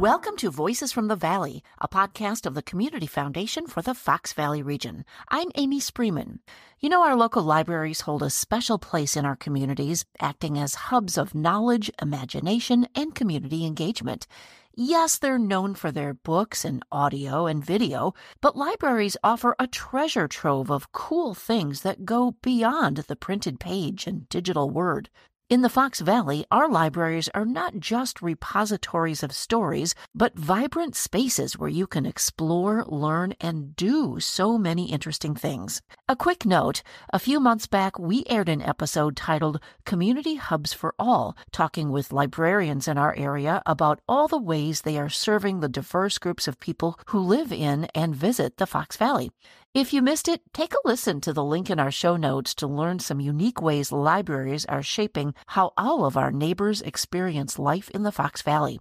Welcome to Voices from the Valley, a podcast of the Community Foundation for the Fox Valley region. I'm Amy Spreeman. You know, our local libraries hold a special place in our communities, acting as hubs of knowledge, imagination, and community engagement. Yes, they're known for their books and audio and video, but libraries offer a treasure trove of cool things that go beyond the printed page and digital word. In the Fox Valley, our libraries are not just repositories of stories, but vibrant spaces where you can explore, learn, and do so many interesting things. A quick note a few months back, we aired an episode titled Community Hubs for All, talking with librarians in our area about all the ways they are serving the diverse groups of people who live in and visit the Fox Valley. If you missed it, take a listen to the link in our show notes to learn some unique ways libraries are shaping how all of our neighbors experience life in the Fox Valley.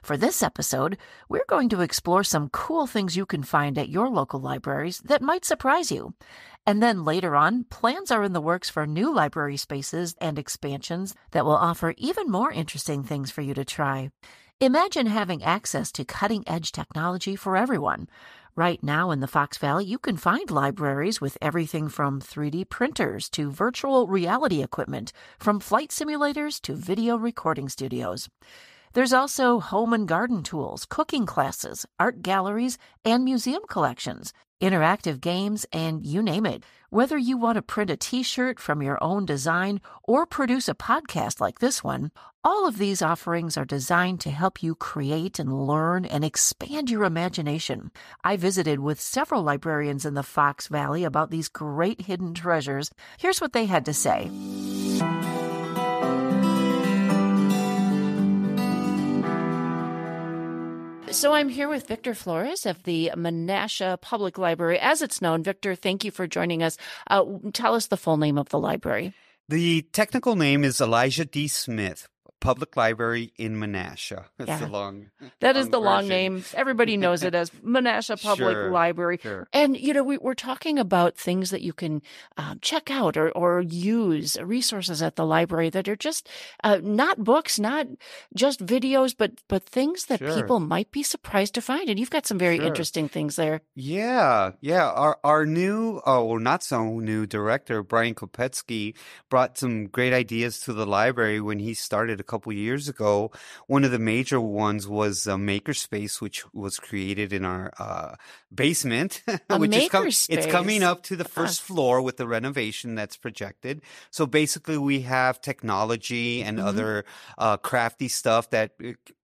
For this episode, we're going to explore some cool things you can find at your local libraries that might surprise you. And then later on, plans are in the works for new library spaces and expansions that will offer even more interesting things for you to try. Imagine having access to cutting edge technology for everyone. Right now in the Fox Valley, you can find libraries with everything from 3D printers to virtual reality equipment, from flight simulators to video recording studios. There's also home and garden tools, cooking classes, art galleries, and museum collections, interactive games, and you name it. Whether you want to print a t shirt from your own design or produce a podcast like this one, all of these offerings are designed to help you create and learn and expand your imagination. I visited with several librarians in the Fox Valley about these great hidden treasures. Here's what they had to say. So I'm here with Victor Flores of the Menasha Public Library, as it's known. Victor, thank you for joining us. Uh, tell us the full name of the library. The technical name is Elisha D. Smith Public Library in Menasha. That's Yeah. the long. That is long the long name. Everybody knows it as Menasha Public Sure, Library. sure. And, you know, we, we're talking about things that you can uh, check out or, or use, resources at the library that are just uh, not books, not just videos, but, but things that Sure. people might be surprised to find. And you've got some very interesting things there. Yeah, yeah. Our our new, oh, well, not so new director Brian Kopetsky brought some great ideas to the library when he started a couple years ago. One of the major ones was a makerspace, which was created in our uh, basement, A which is com- it's coming up to the first floor with the renovation that's projected. So basically, we have technology and Mhm. other uh, crafty stuff that.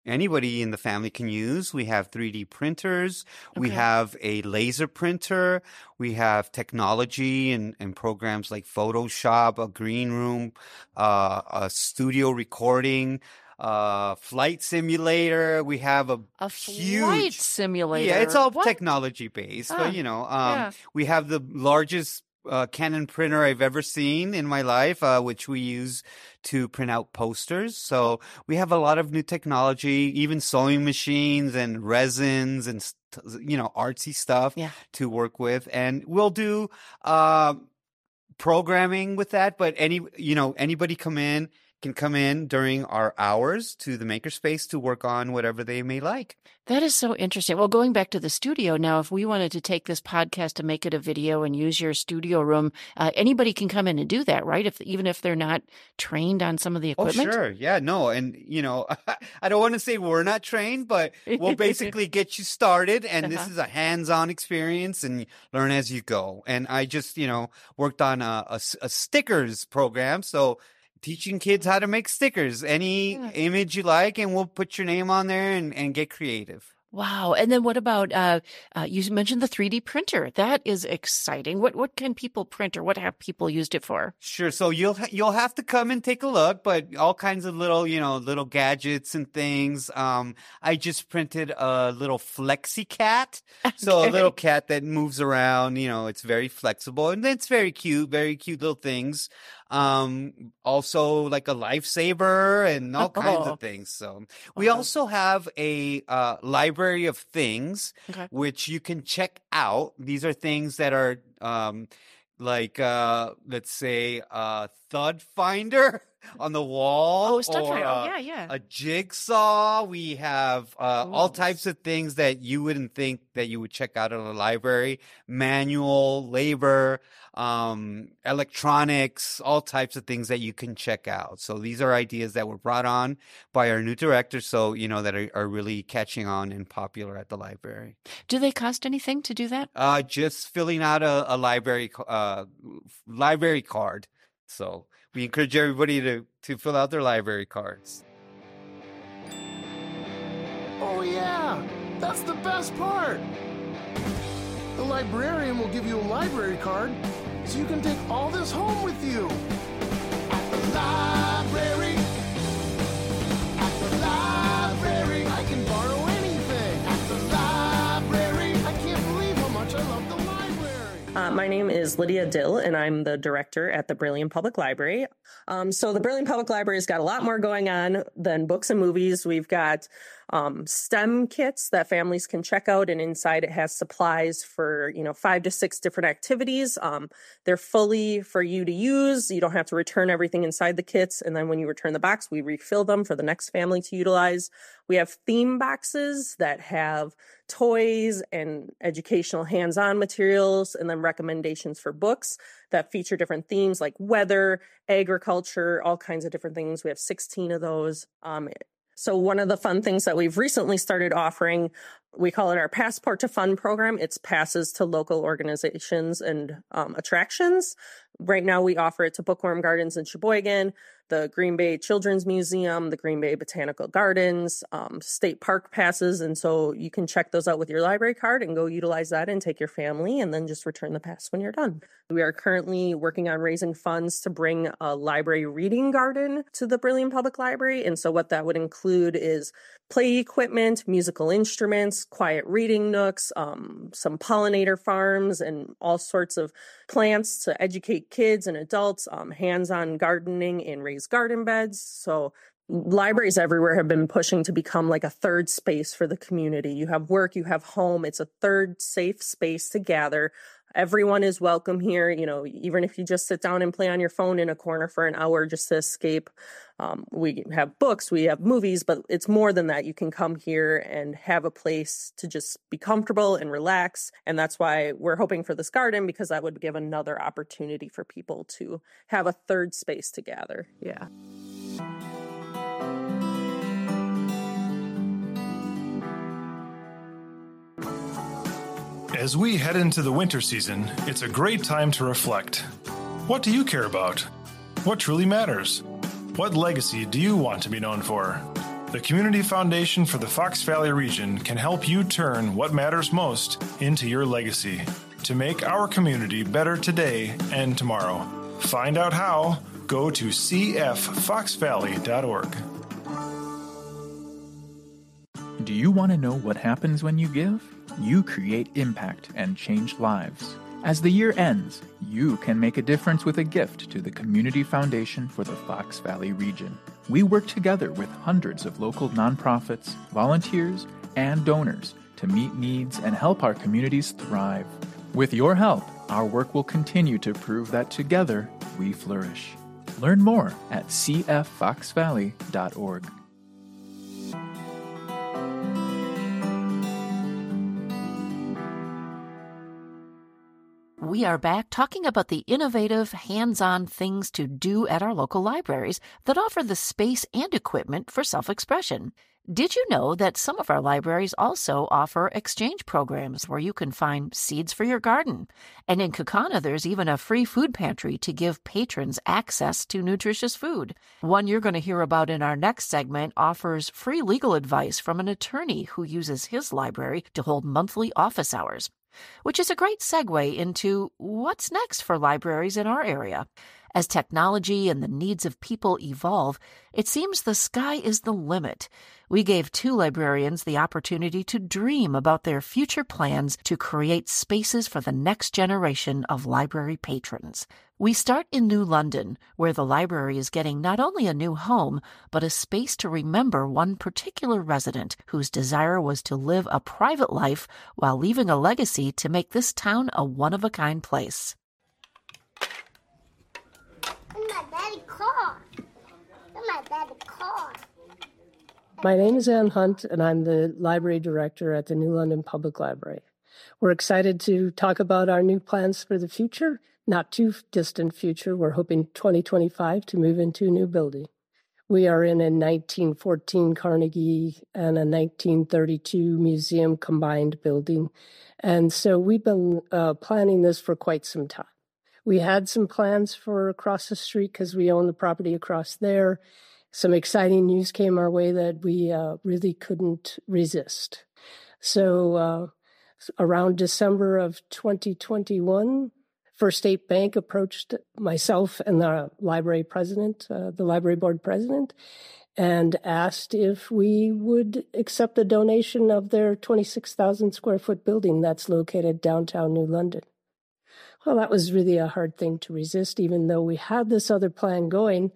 Anybody in the family can use. We have 3D printers. We have a laser printer. We have technology and, and programs like Photoshop, a green room, uh, a studio recording, uh, flight simulator. We have a A flight huge, simulator. yeah, it's all What? technology based, Ah, but you know, um, yeah. we have the largest uh, Canon printer I've ever seen in my life, uh, which we use to print out posters. So we have a lot of new technology, even sewing machines and resins and you know artsy stuff Yeah. to work with, and we'll do uh, programming with that. But any you know anybody come in can come in during our hours to the makerspace to work on whatever they may like. That is so interesting. Well, going back to the studio now, if we wanted to take this podcast and make it a video and use your studio room, uh, anybody can come in and do that, right? If even if they're not trained on some of the equipment. Oh, sure. Yeah, no. And, you know, I don't want to say we're not trained, but we'll basically get you started. And this Uh-huh. is a hands on experience and learn as you go. And I just, you know, worked on a stickers program. So, teaching kids how to make stickers, any Yeah. image you like, and we'll put your name on there and, and get creative. Wow. And then what about uh, uh, you mentioned the 3D printer? That is exciting. What what can people print or what have people used it for? Sure. So you'll you'll have to come and take a look, but all kinds of little you know little gadgets and things. Um, I just printed a little flexi cat, so a little cat that moves around. You know, it's very flexible and it's very cute, very cute little things. Um, also like a lifesaver and all kinds Oh. of things. So we Wow. also have a uh, library of things Okay. which you can check out. These are things that are um, like uh, let's say a thud finder on the wall. Oh, or, uh, yeah, yeah. a jigsaw. We have uh, all types of things that you wouldn't think that you would check out in a library. Manual, labor, um, electronics, all types of things that you can check out. So these are ideas that were brought on by our new director. So, you know, that are, are really catching on and popular at the library. Do they cost anything to do that? Uh, just filling out a, a library, uh, library card. So we encourage everybody to, to fill out their library cards. Oh, yeah, that's the best part. The librarian will give you a library card so you can take all this home with you. At the library. At the library. I can borrow anything. At the library. I can't believe how much I love the library. Uh, my name is Lydia Dill, and I'm the director at the Brillion Public Library. Um, so, the Brillion Public Library has got a lot more going on than books and movies. We've got um, STEM kits that families can check out, and inside it has supplies for you know five to six different activities. Um, they're fully for you to use. You don't have to return everything inside the kits, and then when you return the box, we refill them for the next family to utilize. We have theme boxes that have toys and educational hands-on materials, and then recommendations for books that feature different themes like weather, agriculture, all kinds of different things. We have 16 of those. Um, so one of the fun things that we've recently started offering, we call it our Passport to Fun program. It's passes to local organizations and um, attractions. Right now, we offer it to Bookworm Gardens in Sheboygan, the Green Bay Children's Museum, the Green Bay Botanical Gardens, um, state park passes. And so you can check those out with your library card and go utilize that and take your family and then just return the pass when you're done. We are currently working on raising funds to bring a library reading garden to the Brillion Public Library. And so what that would include is play equipment, musical instruments, quiet reading nooks, um, some pollinator farms, and all sorts of plants to educate kids and adults, um, hands on gardening and raised garden beds. So libraries everywhere have been pushing to become like a third space for the community. You have work, you have home, it's a third safe space to gather. Everyone is welcome here. You know, even if you just sit down and play on your phone in a corner for an hour just to escape. Um, we have books, we have movies, but it's more than that. You can come here and have a place to just be comfortable and relax. And that's why we're hoping for this garden because that would give another opportunity for people to have a third space to gather. Yeah. As we head into the winter season, it's a great time to reflect. What do you care about? What truly matters? What legacy do you want to be known for? The Community Foundation for the Fox Valley region can help you turn what matters most into your legacy to make our community better today and tomorrow. Find out how. Go to cffoxvalley.org. Do you want to know what happens when you give? You create impact and change lives. As the year ends, you can make a difference with a gift to the Community Foundation for the Fox Valley region. We work together with hundreds of local nonprofits, volunteers, and donors to meet needs and help our communities thrive. With your help, our work will continue to prove that together we flourish. Learn more at cffoxvalley.org. We are back talking about the innovative, hands on things to do at our local libraries that offer the space and equipment for self expression. Did you know that some of our libraries also offer exchange programs where you can find seeds for your garden? And in Kaukauna, there's even a free food pantry to give patrons access to nutritious food. One you're going to hear about in our next segment offers free legal advice from an attorney who uses his library to hold monthly office hours which is a great segue into what's next for libraries in our area. As technology and the needs of people evolve, it seems the sky is the limit. We gave two librarians the opportunity to dream about their future plans to create spaces for the next generation of library patrons. We start in New London, where the library is getting not only a new home, but a space to remember one particular resident whose desire was to live a private life while leaving a legacy to make this town a one of a kind place. Car. my daddy's car. My name is Ann Hunt, and I'm the library director at the New London Public Library. We're excited to talk about our new plans for the future, not too distant future. We're hoping 2025 to move into a new building. We are in a 1914 Carnegie and a 1932 museum combined building. And so we've been uh, planning this for quite some time. We had some plans for across the street because we own the property across there. Some exciting news came our way that we uh, really couldn't resist. So uh, around December of 2021, First State Bank approached myself and the library president, uh, the library board president, and asked if we would accept a donation of their 26,000 square foot building that's located downtown New London. Well, that was really a hard thing to resist, even though we had this other plan going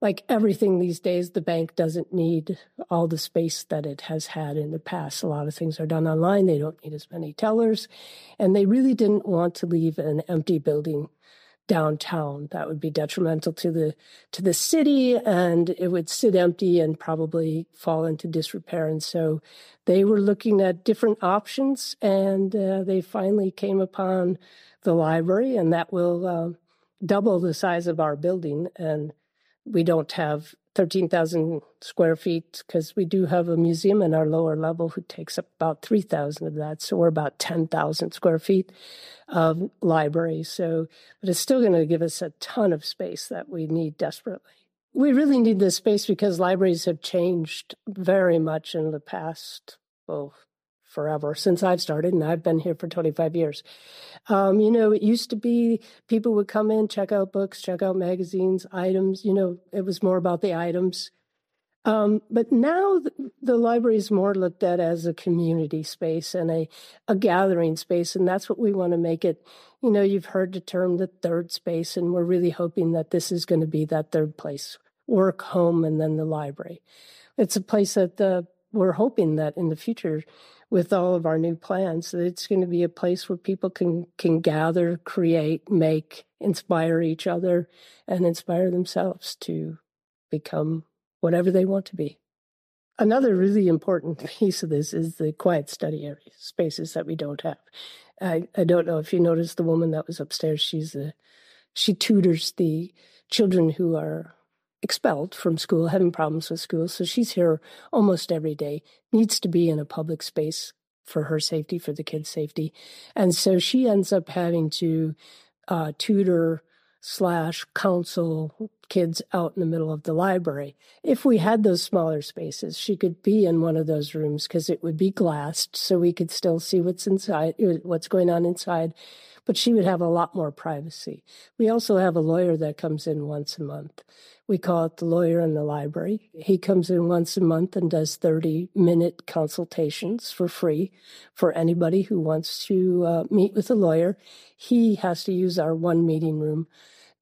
like everything these days, the bank doesn't need all the space that it has had in the past. A lot of things are done online. They don't need as many tellers. And they really didn't want to leave an empty building downtown. That would be detrimental to the to the city and it would sit empty and probably fall into disrepair. And so they were looking at different options and uh, they finally came upon the library and that will uh, double the size of our building and we don't have 13,000 square feet because we do have a museum in our lower level who takes up about 3,000 of that. So we're about 10,000 square feet of library. So, but it's still going to give us a ton of space that we need desperately. We really need this space because libraries have changed very much in the past, well, forever since I've started, and I've been here for 25 years. Um, you know, it used to be people would come in, check out books, check out magazines, items. You know, it was more about the items. Um, but now the, the, library is more looked at as a community space and a, a gathering space, and that's what we want to make it. You know, you've heard the term the third space, and we're really hoping that this is going to be that third place work, home, and then the library. It's a place that the, we're hoping that in the future with all of our new plans it's going to be a place where people can can gather, create, make, inspire each other and inspire themselves to become whatever they want to be. Another really important piece of this is the quiet study area spaces that we don't have. I, I don't know if you noticed the woman that was upstairs. She's a she tutors the children who are expelled from school, having problems with school. So she's here almost every day, needs to be in a public space for her safety, for the kids' safety. And so she ends up having to uh, tutor slash counsel kids out in the middle of the library. If we had those smaller spaces, she could be in one of those rooms because it would be glassed so we could still see what's inside, what's going on inside, but she would have a lot more privacy. We also have a lawyer that comes in once a month. We call it the lawyer in the library. He comes in once a month and does 30 minute consultations for free for anybody who wants to uh, meet with a lawyer. He has to use our one meeting room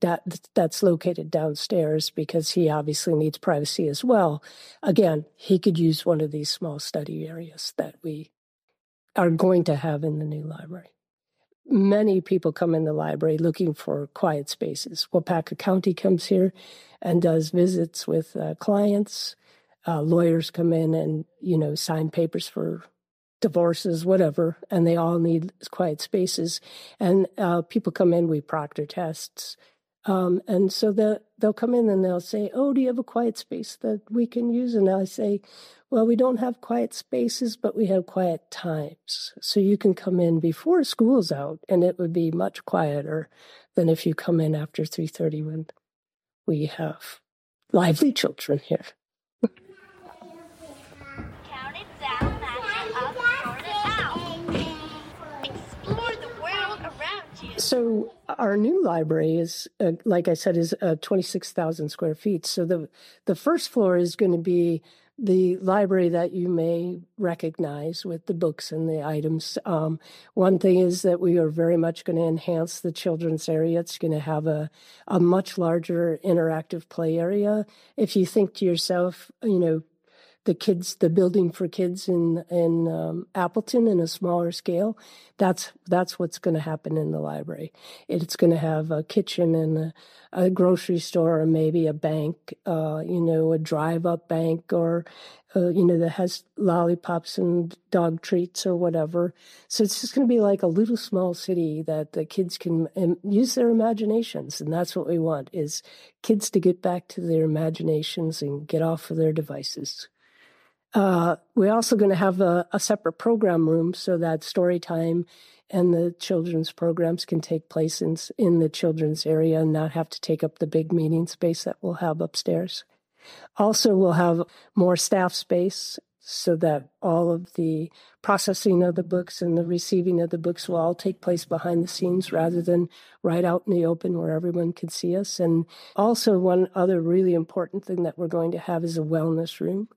that that's located downstairs because he obviously needs privacy as well. Again, he could use one of these small study areas that we are going to have in the new library many people come in the library looking for quiet spaces. Waupaca County comes here and does visits with uh, clients. Uh, lawyers come in and you know sign papers for divorces, whatever, and they all need quiet spaces. And uh, people come in, we proctor tests. Um, and so the, they'll come in and they'll say, Oh, do you have a quiet space that we can use? And I say, Well, we don't have quiet spaces, but we have quiet times. So you can come in before school's out and it would be much quieter than if you come in after 3.30 when we have lively children here. So our new library is, uh, like I said, is uh, 26,000 square feet. So the the first floor is going to be the library that you may recognize with the books and the items. Um, one thing is that we are very much going to enhance the children's area. It's going to have a, a much larger interactive play area. If you think to yourself, you know, the kids, the building for kids in in um, Appleton in a smaller scale. That's that's what's going to happen in the library. It's going to have a kitchen and a, a grocery store, or maybe a bank, uh, you know, a drive-up bank, or uh, you know, that has lollipops and dog treats or whatever. So it's just going to be like a little small city that the kids can um, use their imaginations, and that's what we want: is kids to get back to their imaginations and get off of their devices. Uh, we're also going to have a, a, separate program room so that story time and the children's programs can take place in, in the children's area and not have to take up the big meeting space that we'll have upstairs. Also, we'll have more staff space so that all of the processing of the books and the receiving of the books will all take place behind the scenes rather than right out in the open where everyone can see us. And also, one other really important thing that we're going to have is a wellness room.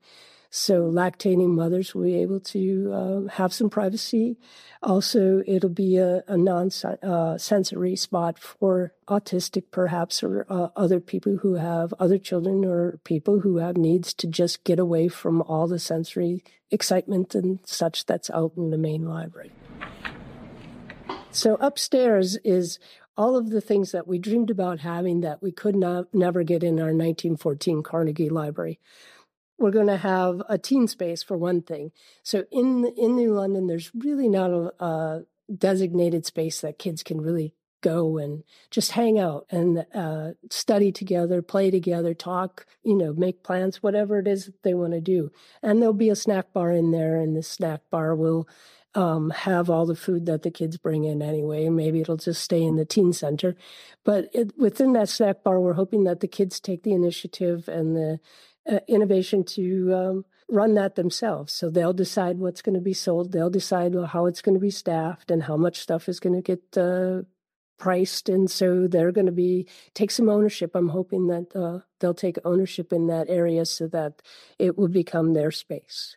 So lactating mothers will be able to uh, have some privacy. Also, it'll be a, a non-sensory uh, spot for autistic, perhaps, or uh, other people who have other children or people who have needs to just get away from all the sensory excitement and such that's out in the main library. So upstairs is all of the things that we dreamed about having that we could not never get in our 1914 Carnegie Library we're going to have a teen space for one thing. So in in New London, there's really not a, a designated space that kids can really go and just hang out and uh, study together, play together, talk, you know, make plans, whatever it is that they want to do. And there'll be a snack bar in there, and the snack bar will um, have all the food that the kids bring in anyway. Maybe it'll just stay in the teen center. But it, within that snack bar, we're hoping that the kids take the initiative and the uh, innovation to um, run that themselves. So they'll decide what's going to be sold. They'll decide how it's going to be staffed and how much stuff is going to get uh, priced. And so they're going to be take some ownership. I'm hoping that uh, they'll take ownership in that area so that it will become their space.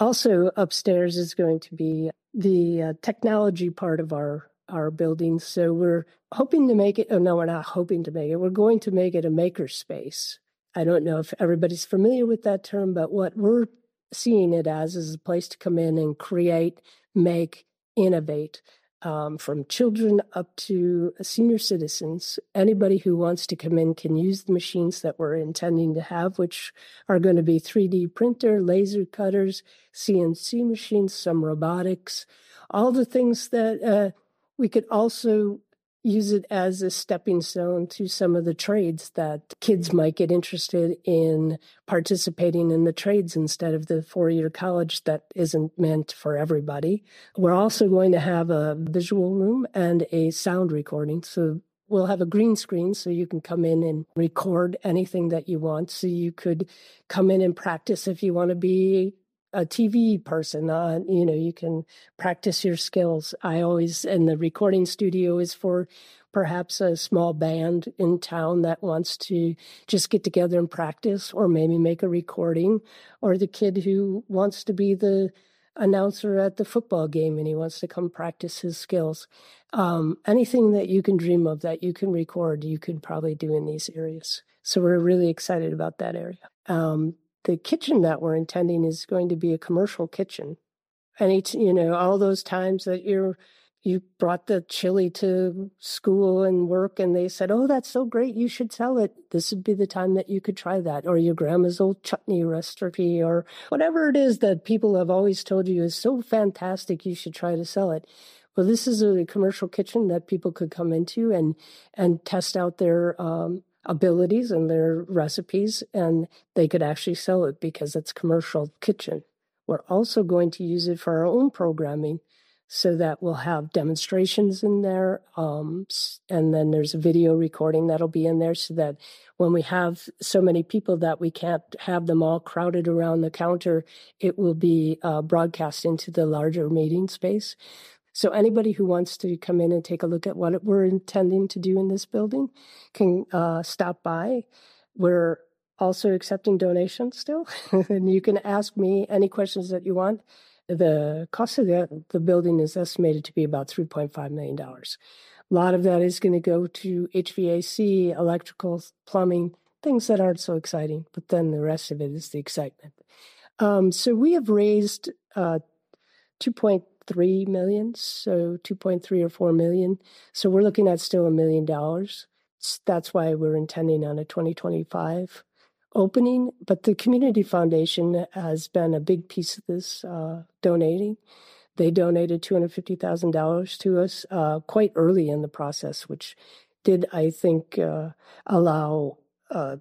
Also, upstairs is going to be the uh, technology part of our our building. So we're hoping to make it. Oh no, we're not hoping to make it. We're going to make it a maker space. I don't know if everybody's familiar with that term, but what we're seeing it as is a place to come in and create, make, innovate. Um, from children up to senior citizens, anybody who wants to come in can use the machines that we're intending to have, which are going to be 3D printer, laser cutters, CNC machines, some robotics, all the things that uh, we could also use it as a stepping stone to some of the trades that kids might get interested in participating in the trades instead of the four year college that isn't meant for everybody. We're also going to have a visual room and a sound recording. So we'll have a green screen so you can come in and record anything that you want. So you could come in and practice if you want to be a TV person. Uh, you know, you can practice your skills. I always, and the recording studio is for perhaps a small band in town that wants to just get together and practice, or maybe make a recording, or the kid who wants to be the announcer at the football game and he wants to come practice his skills. Um, anything that you can dream of that you can record, you could probably do in these areas. So we're really excited about that area. Um, the kitchen that we're intending is going to be a commercial kitchen. And each, you know, all those times that you're you brought the chili to school and work and they said, Oh, that's so great, you should sell it. This would be the time that you could try that. Or your grandma's old chutney recipe or whatever it is that people have always told you is so fantastic, you should try to sell it. Well, this is a commercial kitchen that people could come into and and test out their um, abilities and their recipes, and they could actually sell it because it's commercial kitchen. We're also going to use it for our own programming so that we'll have demonstrations in there. Um, and then there's a video recording that'll be in there so that when we have so many people that we can't have them all crowded around the counter, it will be uh, broadcast into the larger meeting space. So anybody who wants to come in and take a look at what we're intending to do in this building can uh, stop by. We're also accepting donations still, and you can ask me any questions that you want. The cost of the, the building is estimated to be about $3.5 million. A lot of that is going to go to HVAC, electrical, plumbing, things that aren't so exciting, but then the rest of it is the excitement. Um, so we have raised uh, 2.3 million, so 2.3 or 4 million. So we're looking at still a million dollars. That's why we're intending on a 2025 opening. But the Community Foundation has been a big piece of this uh, donating. They donated $250,000 to us uh, quite early in the process, which did, I think, uh, allow uh,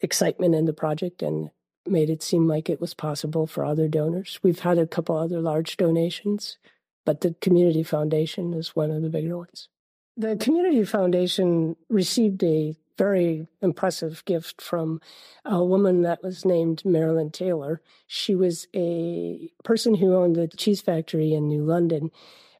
excitement in the project and made it seem like it was possible for other donors. We've had a couple other large donations, but the Community Foundation is one of the bigger ones. The Community Foundation received a very impressive gift from a woman that was named Marilyn Taylor. She was a person who owned the cheese factory in New London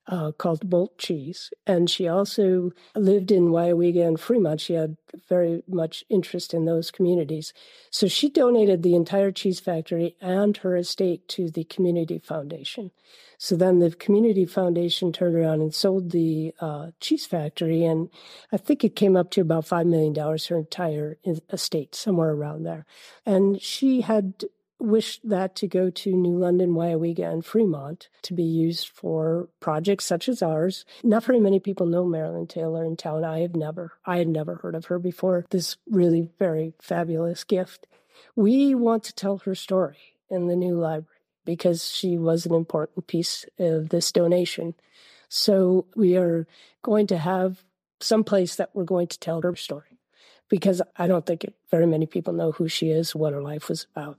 uh, called Bolt Cheese. And she also lived in Weyauwega and Fremont. She had very much interest in those communities. So she donated the entire cheese factory and her estate to the Community Foundation. So then the Community Foundation turned around and sold the uh, cheese factory. And I think it came up to about $5 million, her entire estate, somewhere around there. And she had wished that to go to New London, Weyauwega, and Fremont to be used for projects such as ours. Not very many people know Marilyn Taylor in town. I have never, I had never heard of her before this really very fabulous gift. We want to tell her story in the new library because she was an important piece of this donation. So we are going to have some place that we're going to tell her story because I don't think very many people know who she is, what her life was about.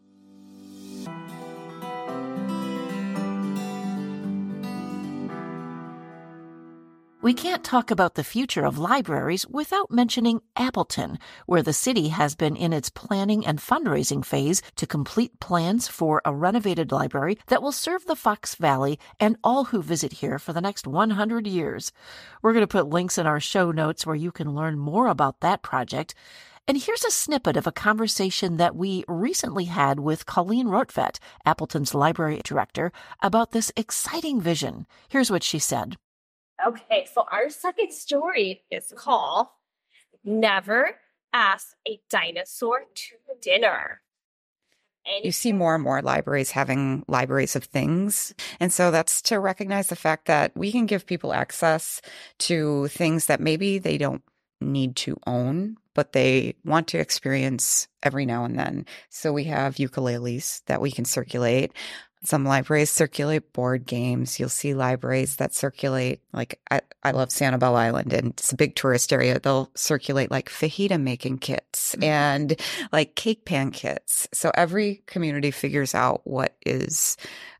We can't talk about the future of libraries without mentioning Appleton, where the city has been in its planning and fundraising phase to complete plans for a renovated library that will serve the Fox Valley and all who visit here for the next 100 years. We're going to put links in our show notes where you can learn more about that project. And here's a snippet of a conversation that we recently had with Colleen Rortvedt, Appleton's library director, about this exciting vision. Here's what she said. Okay, so our second story is mm-hmm. called Never Ask a Dinosaur to Dinner. And you see more and more libraries having libraries of things. And so that's to recognize the fact that we can give people access to things that maybe they don't need to own, but they want to experience every now and then. So we have ukuleles that we can circulate. Some libraries circulate board games. You'll see libraries that circulate, like I, I love Sanibel Island and it's a big tourist area. They'll circulate like fajita making kits mm-hmm. and like cake pan kits. So every community figures out what is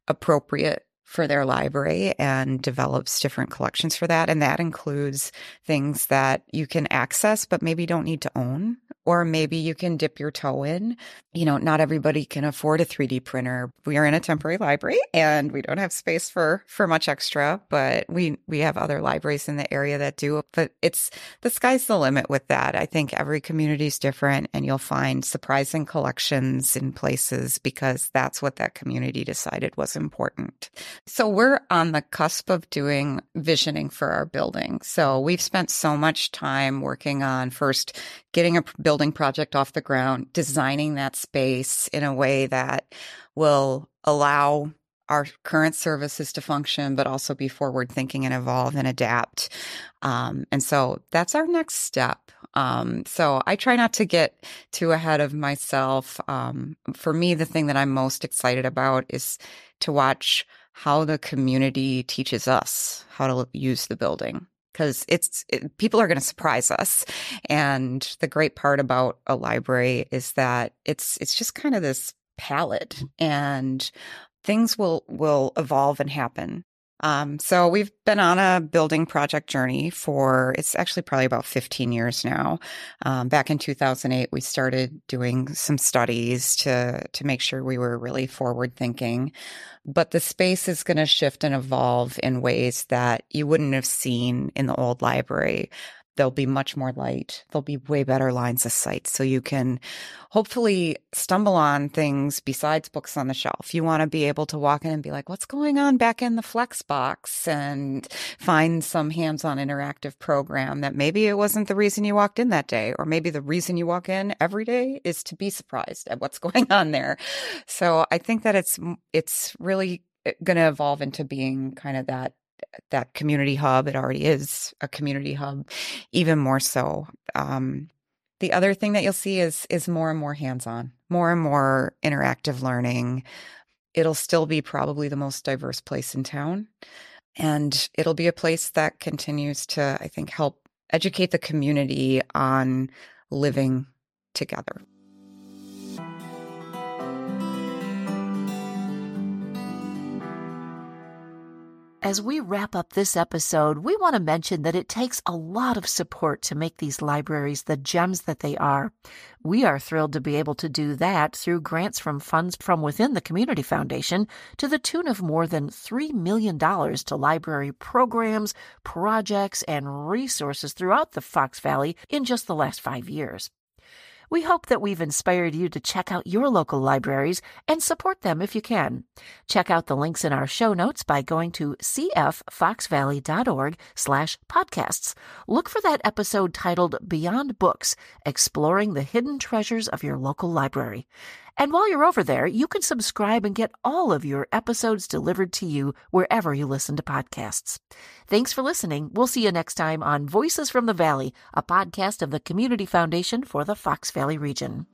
appropriate for their library and develops different collections for that. And that includes things that you can access, but maybe don't need to own or maybe you can dip your toe in. You know, not everybody can afford a 3D printer. We are in a temporary library and we don't have space for for much extra, but we we have other libraries in the area that do. But it's the sky's the limit with that. I think every community is different and you'll find surprising collections in places because that's what that community decided was important. So we're on the cusp of doing visioning for our building. So we've spent so much time working on first getting a building project off the ground, designing that space in a way that will allow our current services to function, but also be forward thinking and evolve and adapt. Um, and so that's our next step. Um, so I try not to get too ahead of myself. Um, for me, the thing that I'm most excited about is to watch how the community teaches us how to use the building because it's it, people are going to surprise us. And the great part about a library is that it's it's just kind of this palette and things will will evolve and happen um, so we've been on a building project journey for it's actually probably about 15 years now. Um, back in 2008, we started doing some studies to to make sure we were really forward thinking. But the space is going to shift and evolve in ways that you wouldn't have seen in the old library. There'll be much more light. There'll be way better lines of sight. So you can hopefully stumble on things besides books on the shelf. You want to be able to walk in and be like, what's going on back in the flex box and find some hands on interactive program that maybe it wasn't the reason you walked in that day, or maybe the reason you walk in every day is to be surprised at what's going on there. So I think that it's, it's really eh, going to evolve into being kind of that that community hub. It already is a community hub, even more so. Um, the other thing that you'll see is is more and more hands-on, more and more interactive learning. It'll still be probably the most diverse place in town. And it'll be a place that continues to, I think, help educate the community on living together. As we wrap up this episode, we want to mention that it takes a lot of support to make these libraries the gems that they are. We are thrilled to be able to do that through grants from funds from within the Community Foundation to the tune of more than $3 million to library programs, projects, and resources throughout the Fox Valley in just the last five years. We hope that we've inspired you to check out your local libraries and support them if you can. Check out the links in our show notes by going to cffoxvalley.org slash podcasts. Look for that episode titled Beyond Books, Exploring the Hidden Treasures of Your Local Library. And while you're over there, you can subscribe and get all of your episodes delivered to you wherever you listen to podcasts. Thanks for listening. We'll see you next time on Voices from the Valley, a podcast of the Community Foundation for the Fox Valley region.